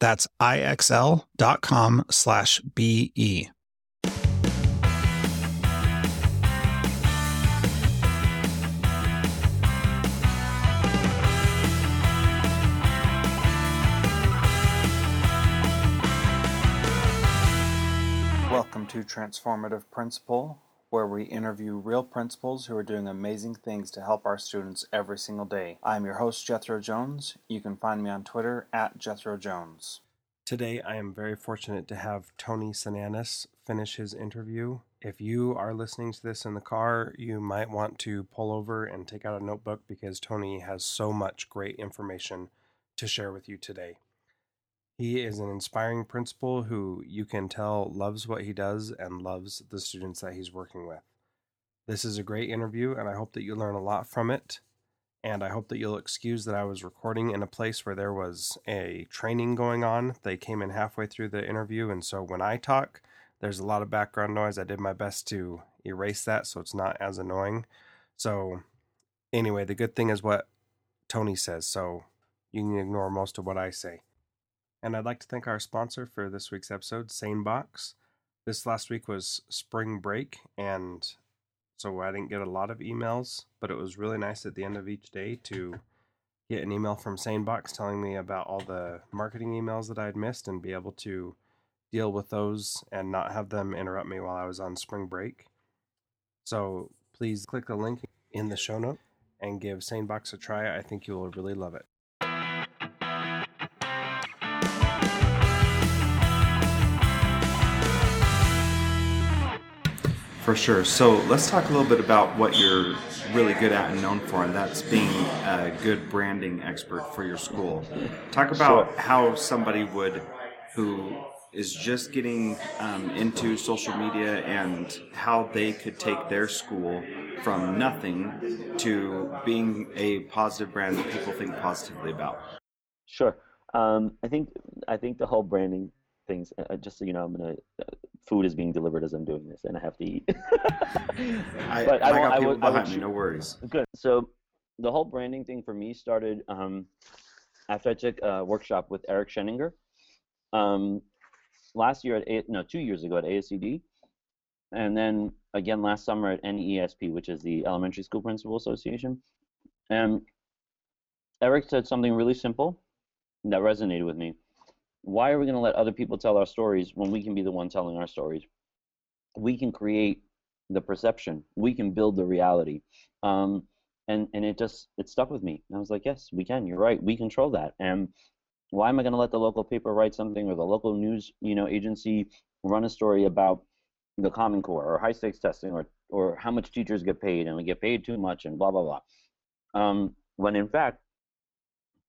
That's ixl.com slash BE. Welcome to Transformative Principal, where we interview real principals who are doing amazing things to help our students every single day. I'm your host, Jethro Jones. You can find me on Twitter at Jethro Jones. Today, I am very fortunate to have Tony Sinanis finish his interview. If you are listening to this in the car, you might want to pull over and take out a notebook because Tony has so much great information to share with you today. He is an inspiring principal who you can tell loves what he does and loves the students that he's working with. This is a great interview, and I hope that you learn a lot from it. And I hope that you'll excuse that I was recording in a place where there was a training going on. They came in halfway through the interview, and so when I talk, there's a lot of background noise. I did my best to erase that so it's not as annoying. So, anyway, the good thing is what Tony says, so you can ignore most of what I say. And I'd like to thank our sponsor for this week's episode, SaneBox. This last week was spring break, and so I didn't get a lot of emails, but it was really nice at the end of each day to get an email from SaneBox telling me about all the marketing emails that I'd missed and be able to deal with those and not have them interrupt me while I was on spring break. So please click the link in the show note and give SaneBox a try. I think you will really love it. For sure. So let's talk a little bit about what you're really good at and known for, and that's being a good branding expert for your school. Talk about sure. how somebody would, who is just getting um, into social media and how they could take their school from nothing to being a positive brand that people think positively about. Sure. Um, I think I think the whole branding things. Uh, just so you know, I'm gonna uh, food is being delivered as I'm doing this, and I have to eat. I, but I, I got I, people I, behind me. No worries. Good. So the whole branding thing for me started um, after I took a workshop with Eric Sheninger Um, last year at a, no two years ago at ASCD, and then again last summer at NESP, which is the Elementary School Principal Association. And Eric said something really simple that resonated with me why are we going to let other people tell our stories when we can be the one telling our stories? We can create the perception. We can build the reality. Um, and and it just it stuck with me. And I was like, yes, we can. You're right. We control that. And why am I going to let the local paper write something or the local news you know agency run a story about the Common Core or high stakes testing or or how much teachers get paid and we get paid too much and blah blah blah. Um, when in fact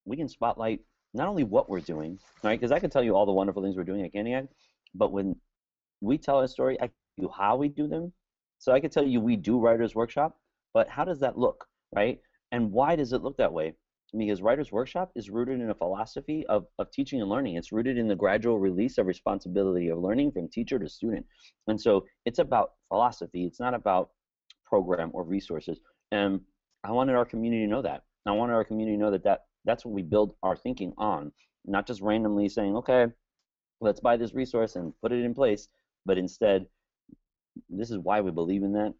we can spotlight not only what we're doing, right? Because I can tell you all the wonderful things we're doing at Cantiague, but when we tell a story, I tell you how we do them. So I can tell you we do writers workshop, but how does that look, right? And why does it look that way? because Writers Workshop is rooted in a philosophy of, of teaching and learning. It's rooted in the gradual release of responsibility of learning from teacher to student. And so it's about philosophy. It's not about program or resources. And I wanted our community to know that. I wanted our community to know that, that that's what we build our thinking on, not just randomly saying, okay, let's buy this resource and put it in place, but instead, this is why we believe in that.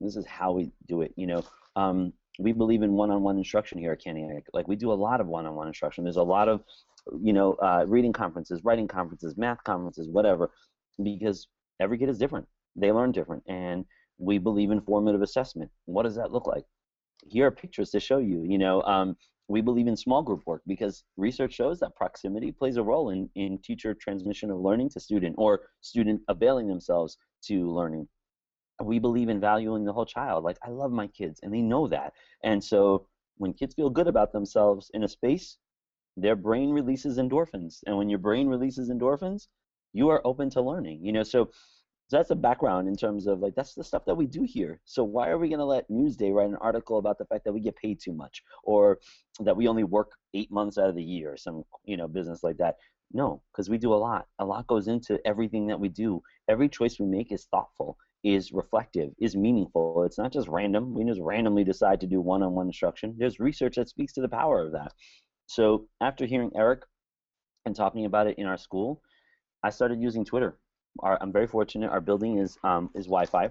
This is how we do it. You know, um, we believe in one-on-one instruction here at Cantiague. Like we do a lot of one-on-one instruction. There's a lot of, you know, uh, reading conferences, writing conferences, math conferences, whatever, because every kid is different. They learn different, and we believe in formative assessment. What does that look like? Here are pictures to show you. You know, um, we believe in small group work because research shows that proximity plays a role in, in teacher transmission of learning to student or student availing themselves to learning we believe in valuing the whole child. Like I love my kids, and they know that. And so when kids feel good about themselves in a space, their brain releases endorphins, and when your brain releases endorphins, you are open to learning. You know, so. So that's the background in terms of like that's the stuff that we do here. So why are we going to let Newsday write an article about the fact that we get paid too much or that we only work eight months out of the year or some you know business like that? No, because we do a lot. A lot goes into everything that we do. Every choice we make is thoughtful is reflective, is meaningful. It's not just random. We just randomly decide to do one-on-one instruction. There's research that speaks to the power of that. So after hearing Eric and talking about it in our school, I started using Twitter. Our, I'm very fortunate. Our building is um, is Wi-Fi,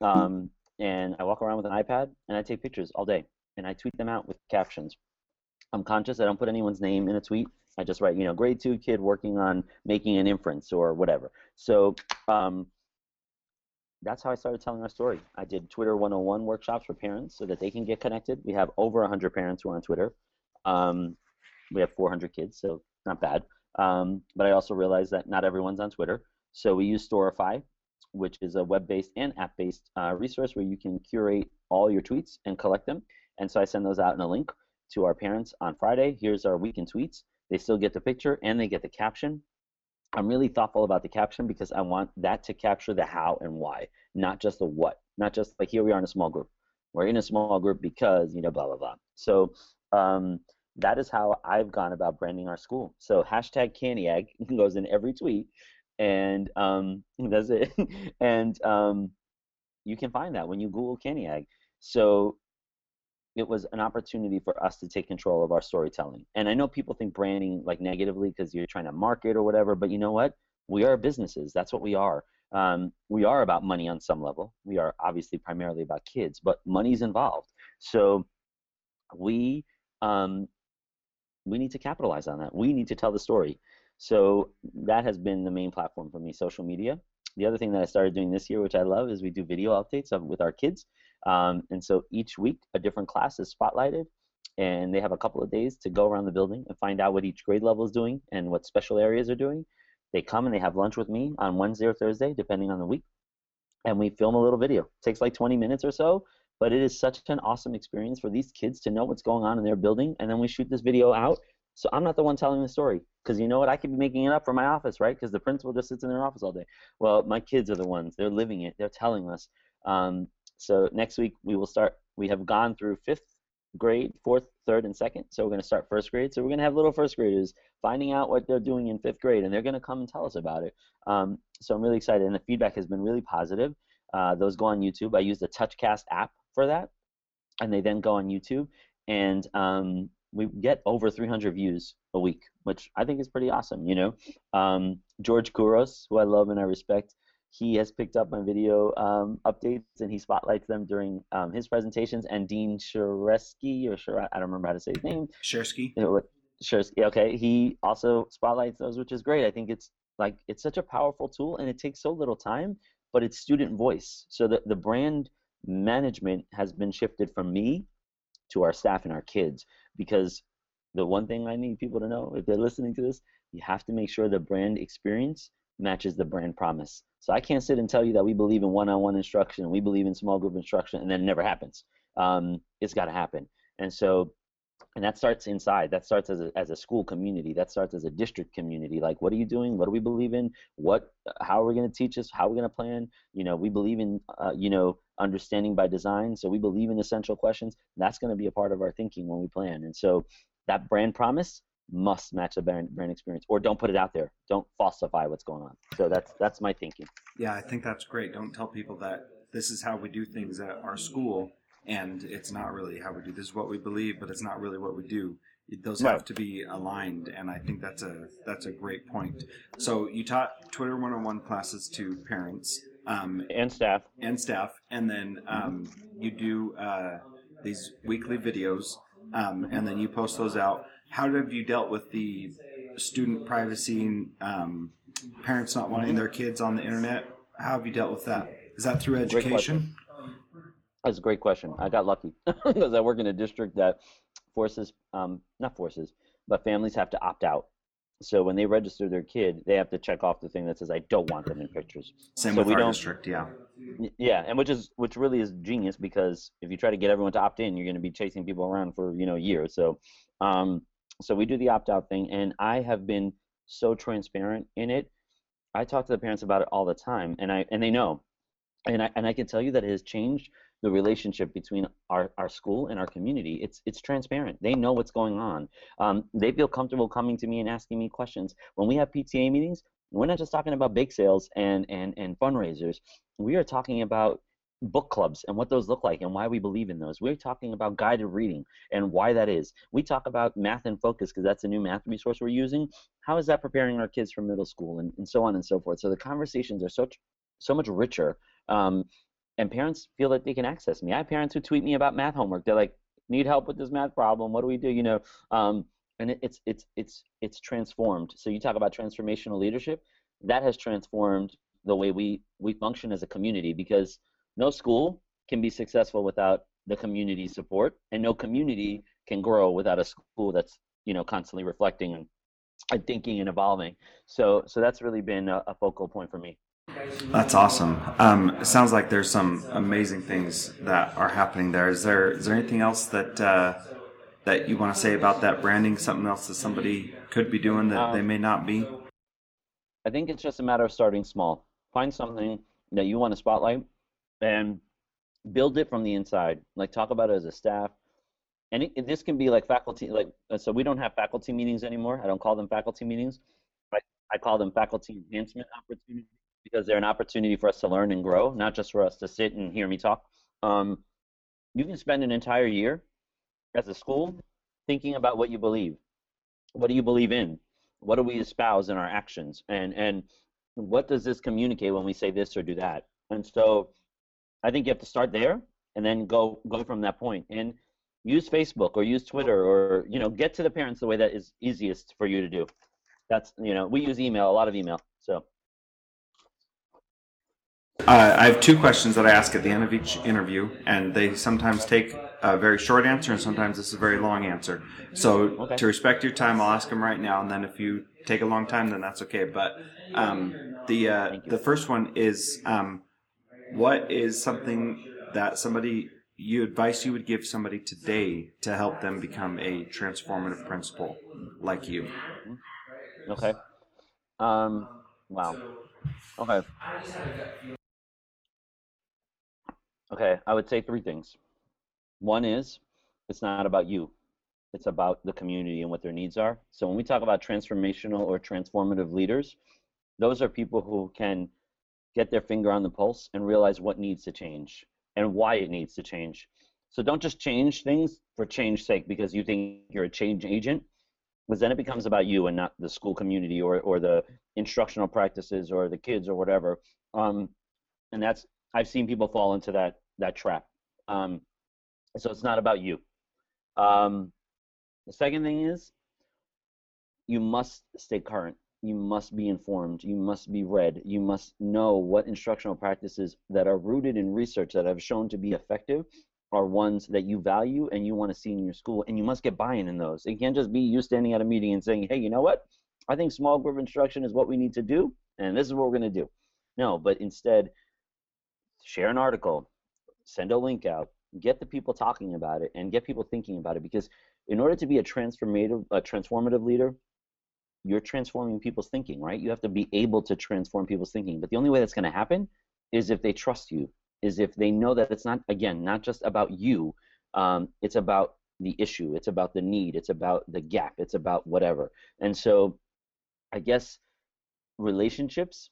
um, and I walk around with an iPad and I take pictures all day and I tweet them out with captions. I'm conscious I don't put anyone's name in a tweet. I just write, you know, grade two kid working on making an inference or whatever. So um, that's how I started telling our story. I did Twitter 101 workshops for parents so that they can get connected. We have over 100 parents who are on Twitter. Um, we have 400 kids, so not bad. Um, but I also realized that not everyone's on Twitter. So we use Storify, which is a web-based and app-based uh, resource where you can curate all your tweets and collect them. And so I send those out in a link to our parents on Friday. Here's our week in tweets. They still get the picture and they get the caption. I'm really thoughtful about the caption because I want that to capture the how and why, not just the what. Not just like here we are in a small group. We're in a small group because you know blah blah blah. So um, that is how I've gone about branding our school. So hashtag Cantiague goes in every tweet, and um, that's it. and um, you can find that when you Google Cantiague. So it was an opportunity for us to take control of our storytelling. And I know people think branding like negatively because you're trying to market or whatever, but you know what? We are businesses. That's what we are. Um, we are about money on some level. We are obviously primarily about kids, but money's involved. So we um, we need to capitalize on that. We need to tell the story. So that has been the main platform for me, social media. The other thing that I started doing this year, which I love, is we do video updates of, with our kids. Um, and so each week, a different class is spotlighted, and they have a couple of days to go around the building and find out what each grade level is doing and what special areas are doing. They come and they have lunch with me on Wednesday or Thursday, depending on the week, and we film a little video. It takes like 20 minutes or so, but it is such an awesome experience for these kids to know what's going on in their building, and then we shoot this video out. So I'm not the one telling the story because you know what? I could be making it up for my office, right? Because the principal just sits in their office all day. Well, my kids are the ones. They're living it. They're telling us. Um, so next week we will start. We have gone through fifth grade, fourth, third, and second. So we're going to start first grade. So we're going to have little first graders finding out what they're doing in fifth grade, and they're going to come and tell us about it. Um, so I'm really excited, and the feedback has been really positive. Uh, those go on YouTube. I use the TouchCast app for that, and they then go on YouTube, and um, we get over 300 views a week, which I think is pretty awesome. You know, um, George Couros, who I love and I respect, he has picked up my video um, updates and he spotlights them during um, his presentations. And Dean Shareski, or Shire, I don't remember how to say his name. Shareski. Shareski. Okay, he also spotlights those, which is great. I think it's like it's such a powerful tool, and it takes so little time, but it's student voice. So the the brand management has been shifted from me to our staff and our kids because the one thing I need people to know if they're listening to this, you have to make sure the brand experience matches the brand promise. So I can't sit and tell you that we believe in one-on-one instruction, we believe in small group instruction, and then it never happens. Um, it's got to happen. And so and that starts inside. That starts as a, as a school community. That starts as a district community. Like what are you doing? What do we believe in? What how are we going to teach us? How are we going to plan? You know we believe in uh, you know understanding by design. So we believe in essential questions. That's going to be a part of our thinking when we plan. And so that brand promise must match the brand, brand experience or don't put it out there. Don't falsify what's going on. So that's that's my thinking. Yeah i think that's great. Don't tell people that this is how we do things at our school and it's not really how we do. This is what we believe, but it's not really what we do. Those right. have to be aligned, and I think that's a that's a great point. So you taught Twitter 101 classes to parents um, and staff and staff, and then um, you do uh, these weekly videos, um, and then you post those out. How have you dealt with the student privacy and um, parents not wanting their kids on the internet? How have you dealt with that? Is that through education? That's a great question. I got lucky because I work in a district that forces, um, not forces, but families have to opt out. So when they register their kid, they have to check off the thing that says I don't want them in pictures. Same so with our district, yeah. Yeah, and which is which really is genius because if you try to get everyone to opt in, you're going to be chasing people around for you know years. So, um, so we do the opt out thing, and I have been so transparent in it. I talk to the parents about it all the time, and I and they know, and I and I can tell you that it has changed the relationship between our, our school and our community. It's it's transparent. They know what's going on. Um, they feel comfortable coming to me and asking me questions. When we have PTA meetings, we're not just talking about bake sales and and and fundraisers. We are talking about book clubs and what those look like and why we believe in those. We're talking about guided reading and why that is. We talk about math and focus because that's a new math resource we're using. How is that preparing our kids for middle school and, and so on and so forth. So the conversations are such so much richer um, and parents feel that they can access me. I have parents who tweet me about math homework. They're like, "Need help with this math problem? What do we do?" You know, um, and it, it's it's it's it's transformed. So you talk about transformational leadership. That has transformed the way we we function as a community because no school can be successful without the community support, and no community can grow without a school that's you know constantly reflecting and, and thinking and evolving. So so that's really been a, a focal point for me. That's awesome. Um, it sounds like there's some amazing things that are happening there. Is there is there anything else that uh, that you want to say about that branding? Something else that somebody could be doing that um, they may not be? I think it's just a matter of starting small. Find something that you want to spotlight and build it from the inside. Like talk about it as a staff. And it, this can be like faculty, like so we don't have faculty meetings anymore. I don't call them faculty meetings. I, I call them faculty enhancement opportunities because they're an opportunity for us to learn and grow, not just for us to sit and hear me talk. Um, you can spend an entire year as a school thinking about what you believe. What do you believe in? What do we espouse in our actions? And and what does this communicate when we say this or do that? And so I think you have to start there and then go go from that point. And use Facebook or use Twitter or you know get to the parents the way that is easiest for you to do. That's you know we use email a lot of email. So uh, I have two questions that I ask at the end of each interview, and they sometimes take a very short answer, and sometimes it's a very long answer. So, okay. to respect your time, I'll ask them right now, and then if you take a long time, then that's okay. But um, the uh, the first one is, um, what is something that somebody you advice you would give somebody today to help them become a transformative principal like you? Okay. Um, wow. Okay. Okay, I would say three things. One is it's not about you. It's about the community and what their needs are. So when we talk about transformational or transformative leaders, those are people who can get their finger on the pulse and realize what needs to change and why it needs to change. So don't just change things for change's sake because you think you're a change agent, because then it becomes about you and not the school community or, or the instructional practices or the kids or whatever. Um, and that's I've seen people fall into that that trap. Um, so it's not about you. Um, the second thing is you must stay current. You must be informed. You must be read. You must know what instructional practices that are rooted in research that have shown to be effective are ones that you value and you want to see in your school, and you must get buy-in in those. It can't just be you standing at a meeting and saying, "Hey, you know what? I think small group instruction is what we need to do, and this is what we're going to do." No, but instead, share an article, send a link out, get the people talking about it, and get people thinking about it. Because in order to be a transformative, a transformative leader, you're transforming people's thinking, right? You have to be able to transform people's thinking. But the only way that's going to happen is if they trust you, is if they know that it's not, again, not just about you. Um, it's about the issue. It's about the need. It's about the gap. It's about whatever. And so, I guess relationships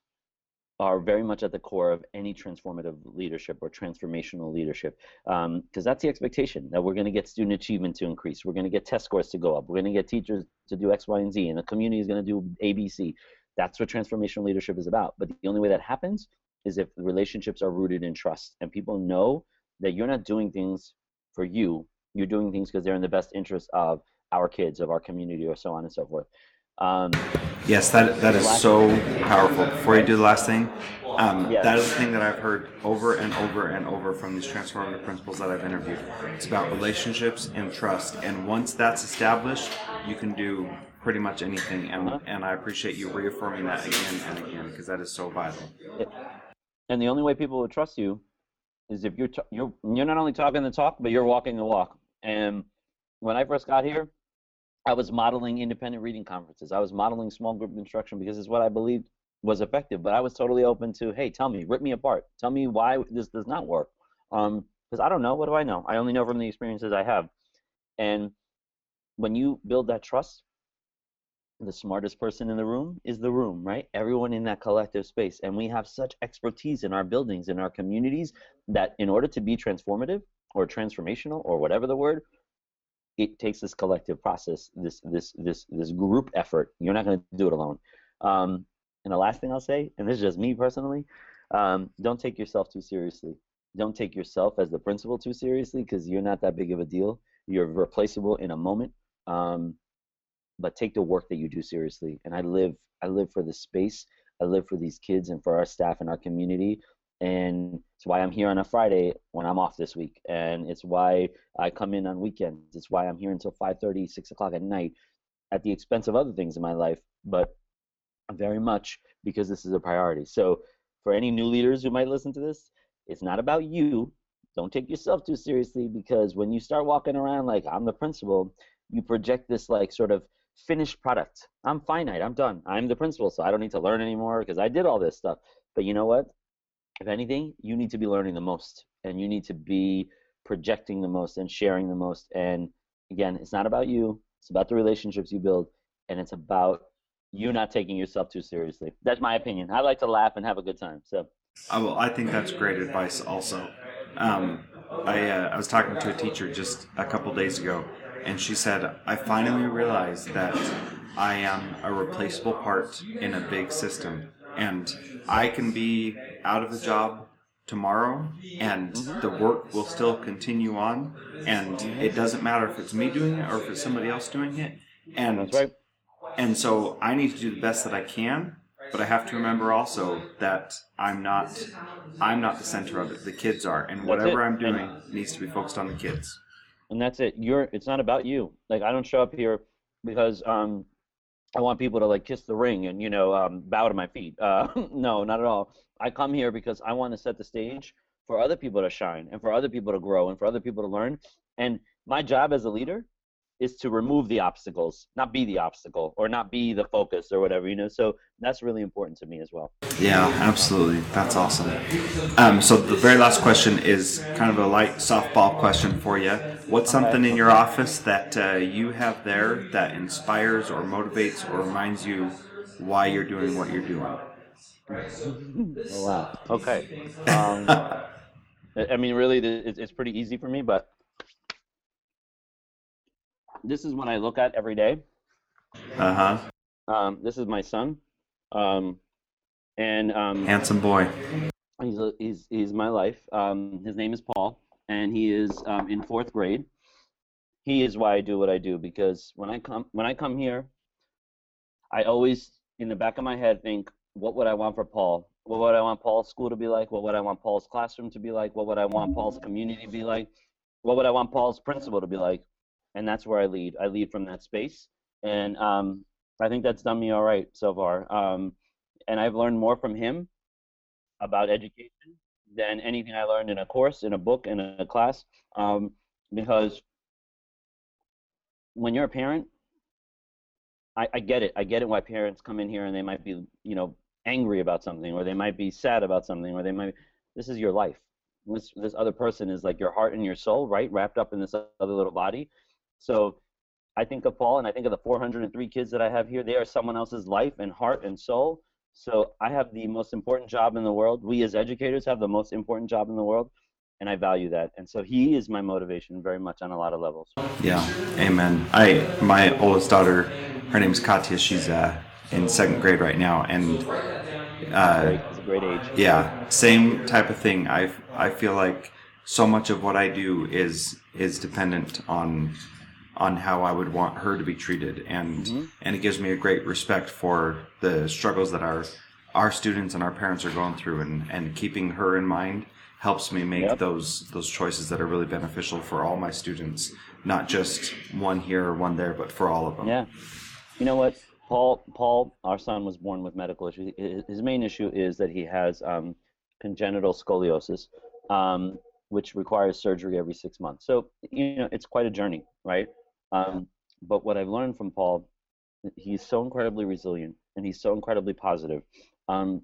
are very much at the core of any transformative leadership or transformational leadership because um, that's the expectation that we're going to get student achievement to increase. We're going to get test scores to go up. We're going to get teachers to do x y and z and the community is going to do abc that's what transformational leadership is about. But the only way that happens is if the relationships are rooted in trust and people know that you're not doing things for you you're doing things because they're in the best interest of our kids of our community or so on and so forth um, yes, that that is so powerful. Before you do the last thing, um, yes. that is the thing that I've heard over and over and over from these transformative principals that I've interviewed. It's about relationships and trust, and once that's established, you can do pretty much anything. And uh-huh. and I appreciate you reaffirming that again and again because that is so vital. And the only way people will trust you is if you're t- you're you're not only talking the talk, but you're walking the walk. And when I first got here, I was modeling independent reading conferences. I was modeling small group instruction because it's what I believed was effective. But I was totally open to, hey, tell me, rip me apart. Tell me why this does not work. Um, because I don't know. What do I know? I only know from the experiences I have. And when you build that trust, the smartest person in the room is the room, right? Everyone in that collective space. And we have such expertise in our buildings, in our communities, that in order to be transformative or transformational or whatever the word, it takes this collective process, this this this this group effort. You're not going to do it alone. Um, and the last thing I'll say, and this is just me personally, um, don't take yourself too seriously. Don't take yourself as the principal too seriously because you're not that big of a deal. You're replaceable in a moment. Um, but take the work that you do seriously. And I live I live for the space. I live for these kids and for our staff and our community and it's why I'm here on a Friday when I'm off this week, and it's why I come in on weekends. It's why I'm here until 5:30, 6 o'clock at night, at the expense of other things in my life, but very much because this is a priority. So, for any new leaders who might listen to this, it's not about you. Don't take yourself too seriously because when you start walking around like I'm the principal, you project this like sort of finished product. I'm finite. I'm done. I'm the principal, so I don't need to learn anymore because I did all this stuff. But you know what? If anything, you need to be learning the most and you need to be projecting the most and sharing the most. And again, it's not about you, it's about the relationships you build, and it's about you not taking yourself too seriously. That's my opinion. I like to laugh and have a good time. So, I will. I think that's great advice. Also, um, I uh, I was talking to a teacher just a couple days ago, and she said I finally realized that I am a replaceable part in a big system and I can be out of the job tomorrow and mm-hmm. the work will still continue on and it doesn't matter if it's me doing it or if it's somebody else doing it. And That's right. and so I need to do the best that I can but I have to remember also that I'm not I'm not the center of it. The kids are and whatever I'm doing and, needs to be focused on the kids. And that's it. You're it's not about you. Like I don't show up here because um I want people to like kiss the ring and you know um, bow to my feet. Uh, no, not at all. I come here because I want to set the stage for other people to shine and for other people to grow and for other people to learn. And my job as a leader is to remove the obstacles, not be the obstacle or not be the focus or whatever, you know. So that's really important to me as well. Yeah, absolutely. That's awesome. Um, so the very last question is kind of a light softball question for you. What's something in your office that uh, you have there that inspires or motivates or reminds you why you're doing what you're doing? oh, wow. Okay. Um, I mean, really, it's pretty easy for me, but this is what I look at every day. Uh huh. Um, this is my son, um, and um, handsome boy. He's a, he's he's my life. Um, his name is Paul, and he is um, in fourth grade. He is why I do what I do because when I come when I come here, I always in the back of my head think, what would I want for Paul? What would I want Paul's school to be like? What would I want Paul's classroom to be like? What would I want Paul's community to be like? What would I want Paul's principal to be like? And that's where I lead. I lead from that space, and um, I think that's done me all right so far. Um, and I've learned more from him about education than anything I learned in a course, in a book, in a class, um, because when you're a parent, I, I get it. I get it why parents come in here and they might be, you know, angry about something, or they might be sad about something, or they might. This is your life. This this other person is like your heart and your soul, right, wrapped up in this other little body. So I think of Paul and I think of the 403 kids that I have here. They are someone else's life and heart and soul. So I have the most important job in the world. We as educators have the most important job in the world, and I value that. And so he is my motivation very much on a lot of levels. Yeah, amen. I my oldest daughter, her name's Katya. She's uh, in second grade right now, and uh, it's a great age. Yeah, same type of thing. I I feel like so much of what I do is is dependent on on how I would want her to be treated, and mm-hmm. and it gives me a great respect for the struggles that our our students and our parents are going through, and and keeping her in mind helps me make yep. those those choices that are really beneficial for all my students, not just one here or one there, but for all of them. Yeah, you know what, Paul Paul, our son was born with medical issues. His main issue is that he has um, congenital scoliosis. Um, which requires surgery every six months. So, you know, it's quite a journey, right? Um, but what I've learned from Paul, he's so incredibly resilient and he's so incredibly positive um,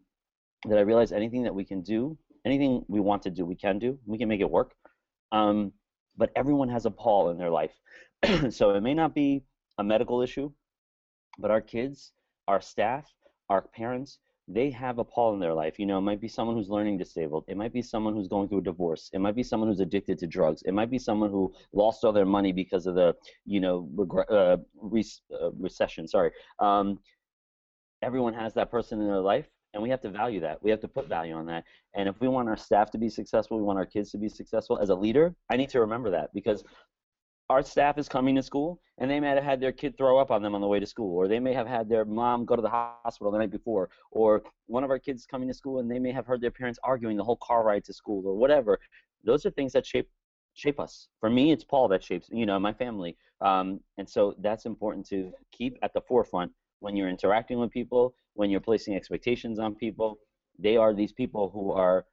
that I realize anything that we can do, anything we want to do, we can do. We can make it work. Um, but everyone has a Paul in their life. so it may not be a medical issue, but our kids, our staff, our parents, they have a Paul in their life. You know, it might be someone who's learning disabled. It might be someone who's going through a divorce. It might be someone who's addicted to drugs. It might be someone who lost all their money because of the, you know, regre- uh, re- uh, recession. Sorry. Um, everyone has that person in their life, and we have to value that. We have to put value on that. And if we want our staff to be successful, we want our kids to be successful. As a leader, I need to remember that because our staff is coming to school and they may have had their kid throw up on them on the way to school or they may have had their mom go to the hospital the night before or one of our kids coming to school and they may have heard their parents arguing the whole car ride to school or whatever. Those are things that shape shape us. For me it's paul that shapes you know my family. Um, and so that's important to keep at the forefront when you're interacting with people when you're placing expectations on people. They are these people who are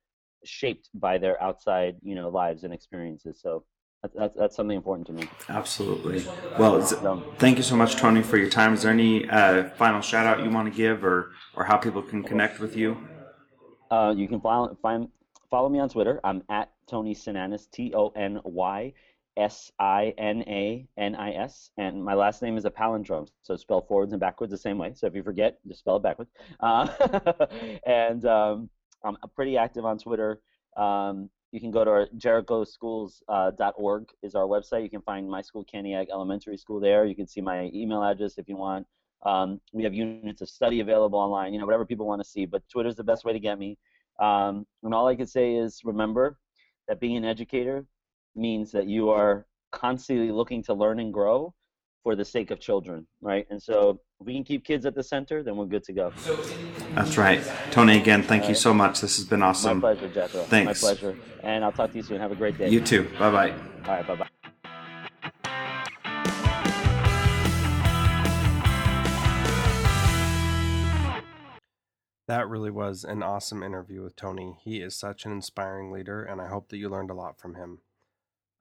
shaped by their outside you know lives and experiences. So that's, that's something important to me. Absolutely. Well, thank you so much, Tony, for your time. Is there any uh, final shout out you want to give or, or how people can connect with you? Uh, you can follow, find, follow me on Twitter. I'm at Tony Sinanis, T O N Y S I N A N I S. And my last name is a palindrome. So spell forwards and backwards the same way. So if you forget, just spell it backwards. Uh, and um, I'm pretty active on Twitter. Um, you can go to our jerichoschools.org uh, is our website. You can find my school, Cantiague Elementary School there. You can see my email address if you want. Um, we have units of study available online, you know, whatever people want to see. But Twitter's the best way to get me. Um, and all I can say is remember that being an educator means that you are constantly looking to learn and grow for the sake of children, right? And so if we can keep kids at the center, then we're good to go. That's right. Tony, again, thank you so much. This has been awesome. My pleasure, Jethro. Thanks. My pleasure. And I'll talk to you soon. Have a great day. You too. Bye bye. All right. Bye bye. That really was an awesome interview with Tony. He is such an inspiring leader, and I hope that you learned a lot from him.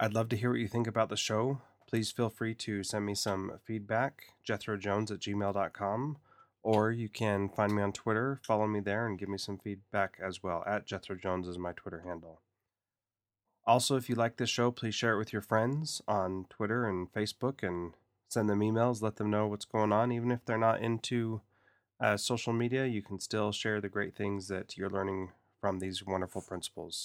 I'd love to hear what you think about the show please feel free to send me some feedback, jethrojones at gmail.com, or you can find me on Twitter, follow me there, and give me some feedback as well. At Jethro Jones is my Twitter handle. Also, if you like this show, please share it with your friends on Twitter and Facebook and send them emails, let them know what's going on. Even if they're not into uh, social media, you can still share the great things that you're learning from these wonderful principals.